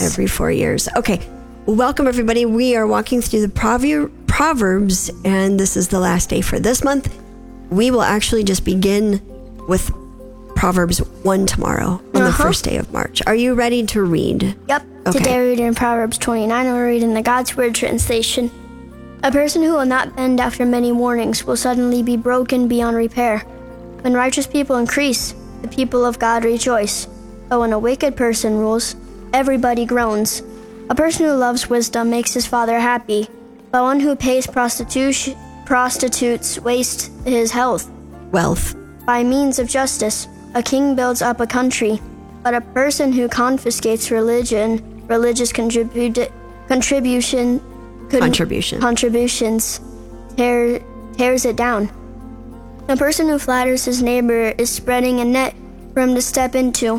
every four years. Okay. Welcome, everybody. We are walking through the Prover- Proverbs, and this is the last day for this month. We will actually just begin with Proverbs 1 tomorrow on the Uh-huh. first day of March. Are you ready to read? Yep. Okay. Today we're reading Proverbs 29 and we're reading the God's Word translation. A person who will not bend after many warnings will suddenly be broken beyond repair. When righteous people increase, the people of God rejoice. But when a wicked person rules, everybody groans. A person who loves wisdom makes his father happy, but one who pays prostitution, prostitutes wastes his health. Wealth. By means of justice, a king builds up a country, but a person who confiscates religion, religious contribu- contribution, con- Contribution. contributions, tear, tears it down. A person who flatters his neighbor is spreading a net for him to step into.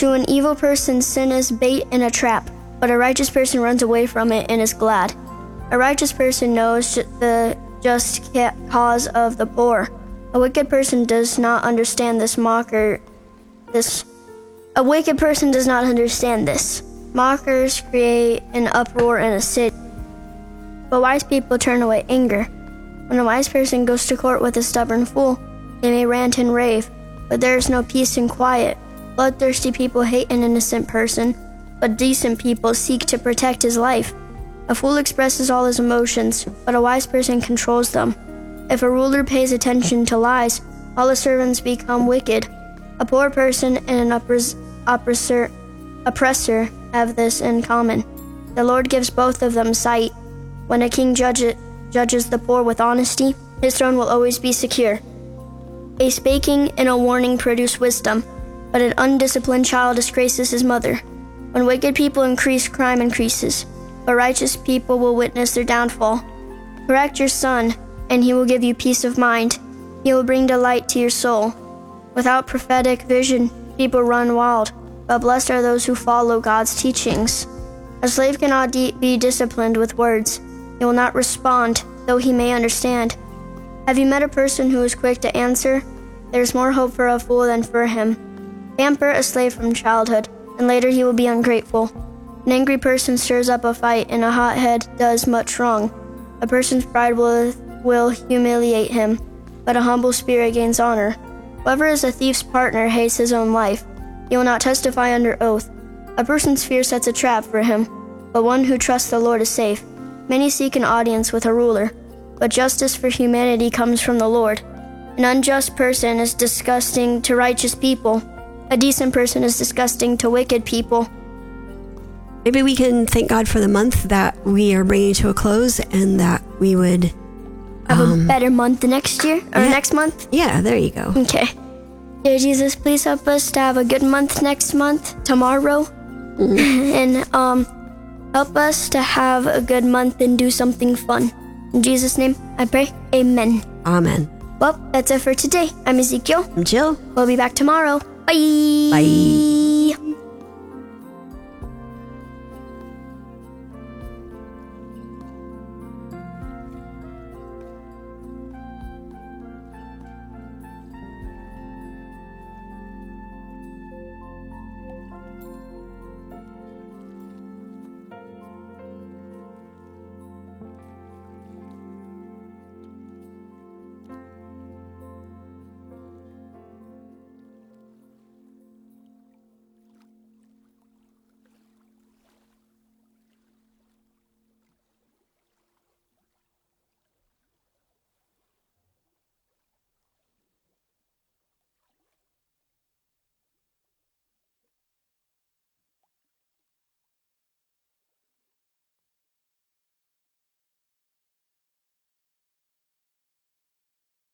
To an evil person, sin is bait in a trap, but a righteous person runs away from it and is glad. A righteous person knows the just cause of the poor. A wicked person does not understand this mocker. This a wicked person does not understand this. Mockers create an uproar in a city, but wise people turn away anger. When a wise person goes to court with a stubborn fool, they may rant and rave, but there is no peace and quiet. Bloodthirsty people hate an innocent person, but decent people seek to protect his life. A fool expresses all his emotions, but a wise person controls them. If a ruler pays attention to lies, all his servants become wicked. A poor person and an oppres- oppressor, oppressor have this in common. The Lord gives both of them sight. When a king judge- judges the poor with honesty, his throne will always be secure. A spanking and a warning produce wisdom, but an undisciplined child disgraces his mother. When wicked people increase, crime increases, but righteous people will witness their downfall. Correct your son, and he will give you peace of mind. He will bring delight to your soul. Without prophetic vision, people run wild, but blessed are those who follow God's teachings. A slave cannot de- be disciplined with words. He will not respond, though he may understand. Have you met a person who is quick to answer? There is more hope for a fool than for him. Pamper a slave from childhood, and later he will be ungrateful. An angry person stirs up a fight, and a hot head does much wrong. A person's pride will, will humiliate him, but a humble spirit gains honor. Whoever is a thief's partner hates his own life. He will not testify under oath. A person's fear sets a trap for him, but one who trusts the Lord is safe. Many seek an audience with a ruler, but justice for humanity comes from the Lord. An unjust person is disgusting to righteous people. A decent person is disgusting to wicked people. Maybe we can thank God for the month that we are bringing to a close and that we would, Have a better month next year or yeah. next month. yeah, there you go. Okay. Dear Jesus, please help us to have a good month next month, tomorrow. and um help us to have a good month and do something fun. In Jesus' name I pray. Amen. Amen. Well, that's it for today. I'm Ezekiel. I'm Jill. We'll be back tomorrow. バイ。バイ。